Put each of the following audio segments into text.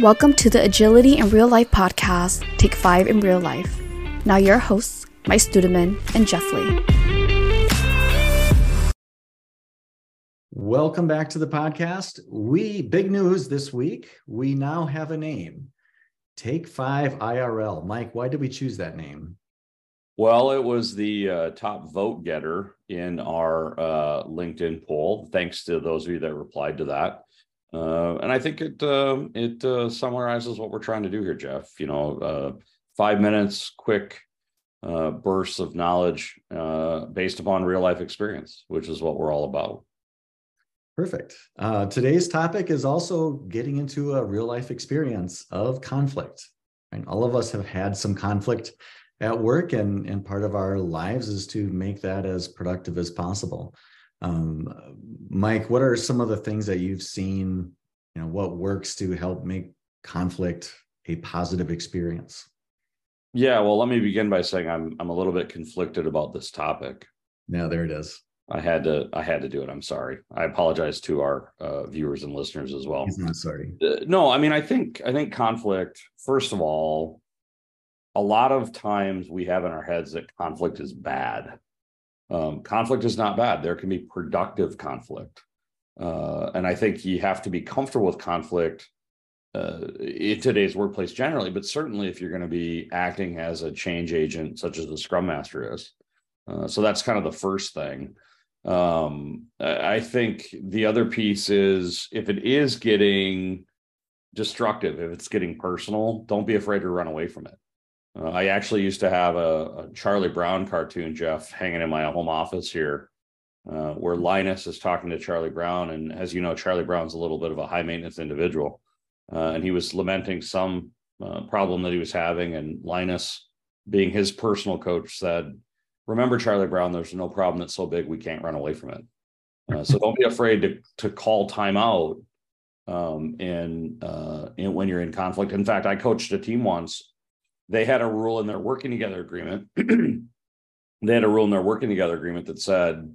Welcome to the Agility in Real Life podcast, Take 5 in Real Life. Now, your hosts, Mike Studeman and Jeff Lee. Welcome back to the podcast. We big news this week. We now have a name. Take 5 IRL. Mike, why did we choose that name? Well, it was the uh, top vote getter in our uh, LinkedIn poll. Thanks to those of you that replied to that. Uh, and I think it uh, it uh, summarizes what we're trying to do here, Jeff. You know, uh, five minutes, quick uh, bursts of knowledge uh, based upon real life experience, which is what we're all about. Perfect. today's topic is also getting into a real life experience of conflict. And all of us have had some conflict at work, and and part of our lives is to make that as productive as possible. Um, Mike, what are some of the things that you've seen? You know, what works to help make conflict a positive experience? Yeah, well, let me begin by saying I'm I'm a little bit conflicted about this topic. Yeah, there it is. I had to I had to do it. I'm sorry. I apologize to our uh, viewers and listeners as well. He's not sorry. Uh, no, I mean I think I think conflict. First of all, a lot of times we have in our heads that conflict is bad, um, conflict is not bad. There can be productive conflict. Uh, and I think you have to be comfortable with conflict uh, in today's workplace generally, but certainly if you're going to be acting as a change agent, such as the Scrum Master is. Uh, so that's kind of the first thing. Um, I think the other piece is if it is getting destructive, if it's getting personal, don't be afraid to run away from it. Uh, I actually used to have a, a, Charlie Brown cartoon, Jeff, hanging in my home office here, uh, where Linus is talking to Charlie Brown. And as you know, Charlie Brown's a little bit of a high maintenance individual. Uh, and he was lamenting some uh, problem that he was having. And Linus, being his personal coach, said, Remember, Charlie Brown, there's no problem that's so big we can't run away from it. Uh, so don't be afraid to, to call timeout um, in, uh, in when you're in conflict. In fact, I coached a team once they had a rule in their working together agreement. they had a rule in their working together agreement that said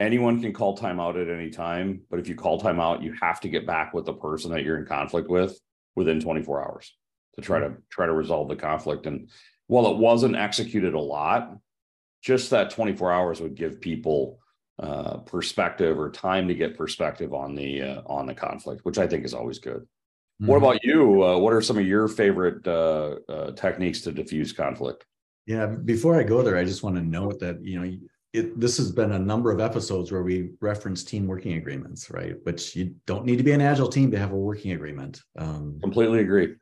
anyone can call timeout at any time, but if you call timeout, you have to get back with the person that you're in conflict with within 24 hours to try to try to resolve the conflict. And while it wasn't executed a lot, just that 24 hours would give people uh, perspective or time to get perspective on the uh, on the conflict, which I think is always good. Mm-hmm. What about you? Uh, what are some of your favorite uh, uh, techniques to diffuse conflict? Yeah, before I go there, I just want to note that you know it, this has been a number of episodes where we reference team working agreements, right? Which you don't need to be an agile team to have a working agreement. Um, Completely agree.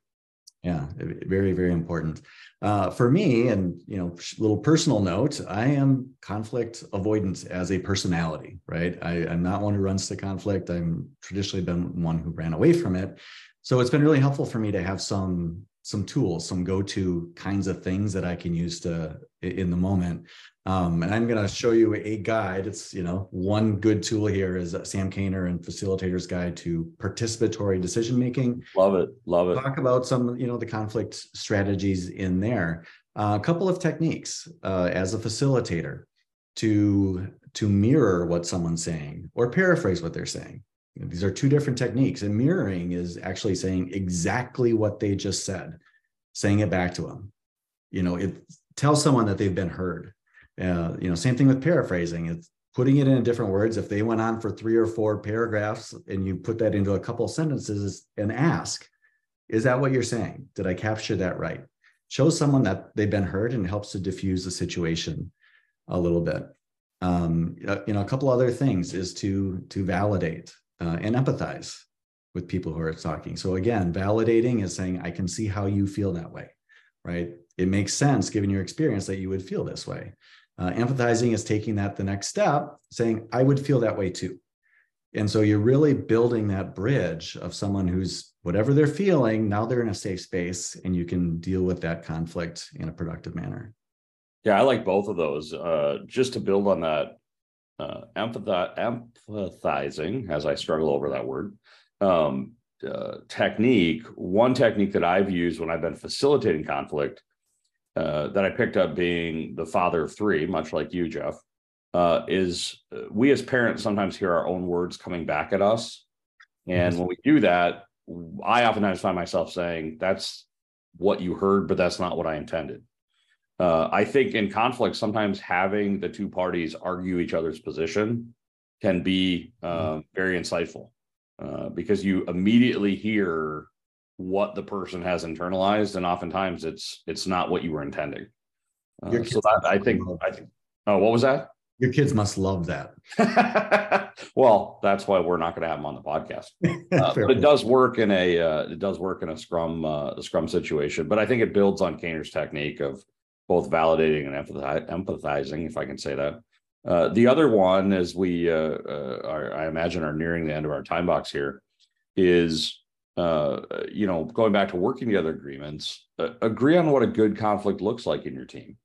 Yeah, very very important. Uh, for me, and you know, little personal note, I am conflict avoidance as a personality, right? I, I'm not one who runs to conflict. I'm traditionally been one who ran away from it. So it's been really helpful for me to have some some tools, some go-to kinds of things that I can use to in the moment. Um, and I'm going to show you a guide. It's you know one good tool here is Sam Kaner and Facilitator's Guide to Participatory Decision Making. Love it, love it. Talk about some you know the conflict strategies in there. Uh, a couple of techniques uh, as a facilitator to to mirror what someone's saying or paraphrase what they're saying. These are two different techniques. And mirroring is actually saying exactly what they just said, saying it back to them. You know, it tells someone that they've been heard. Uh, you know, same thing with paraphrasing. It's putting it in different words. If they went on for three or four paragraphs and you put that into a couple sentences and ask, is that what you're saying? Did I capture that right? Show someone that they've been heard and helps to diffuse the situation a little bit. Um, uh, you know, a couple other things is to to validate uh, and empathize with people who are talking. So again, validating is saying, I can see how you feel that way, right? It makes sense given your experience that you would feel this way. Uh, empathizing is taking that the next step, saying, I would feel that way too. And so you're really building that bridge of someone who's whatever they're feeling, now they're in a safe space and you can deal with that conflict in a productive manner. Yeah, I like both of those. Uh, just to build on that, uh, empathizing, as I struggle over that word, um, uh, technique. One technique that I've used when I've been facilitating conflict uh, that I picked up being the father of three, much like you, Jeff, uh, is uh, we as parents sometimes hear our own words coming back at us. And when we do that, I oftentimes find myself saying, that's what you heard, but that's not what I intended. Uh, I think in conflict, sometimes having the two parties argue each other's position can be uh, very insightful uh, because you immediately hear what the person has internalized, and oftentimes it's it's not what you were intending. Uh, so that I think I think. Oh, what was that? Your kids must love that. well, that's why we're not going to have them on the podcast. Uh, but it does work in a uh, it does work in a scrum uh, the scrum situation. But I think it builds on Kaner's technique of both validating and empathizing, if I can say that. Uh, the other one, as we uh, uh, are, I imagine, are nearing the end of our time box here, is you know going back to working together agreements. agree on what a good conflict looks like in your team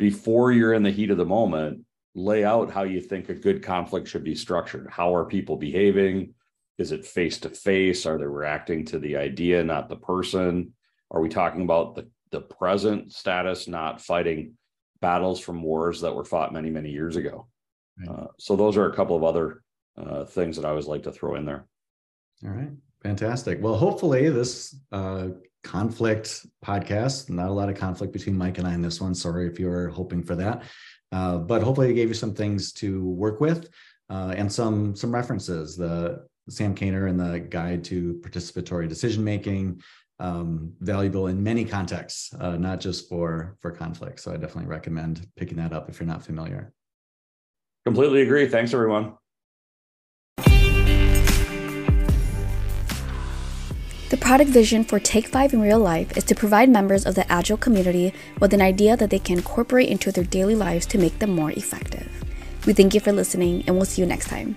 before you're in the heat of the moment lay out how you think a good conflict should be structured. How are people behaving? Is it face to face? Are they reacting to the idea, not the person? Are we talking about the, the present status, not fighting battles from wars that were fought many, many years ago? Right. Uh, so, those are a couple of other uh, things that I always like to throw in there. All right. Fantastic. Well, hopefully, this uh, conflict podcast, not a lot of conflict between Mike and I in this one. Sorry if you were hoping for that. Uh, but hopefully, it gave you some things to work with uh, and some some references. The Sam Kaner and the Guide to Participatory Decision Making, um, valuable in many contexts, uh, not just for for conflict. So I definitely recommend picking that up if you're not familiar. Completely agree. Thanks, everyone. The product vision for Take 5 in real life is to provide members of the Agile community with an idea that they can incorporate into their daily lives to make them more effective. We thank you for listening, and we'll see you next time.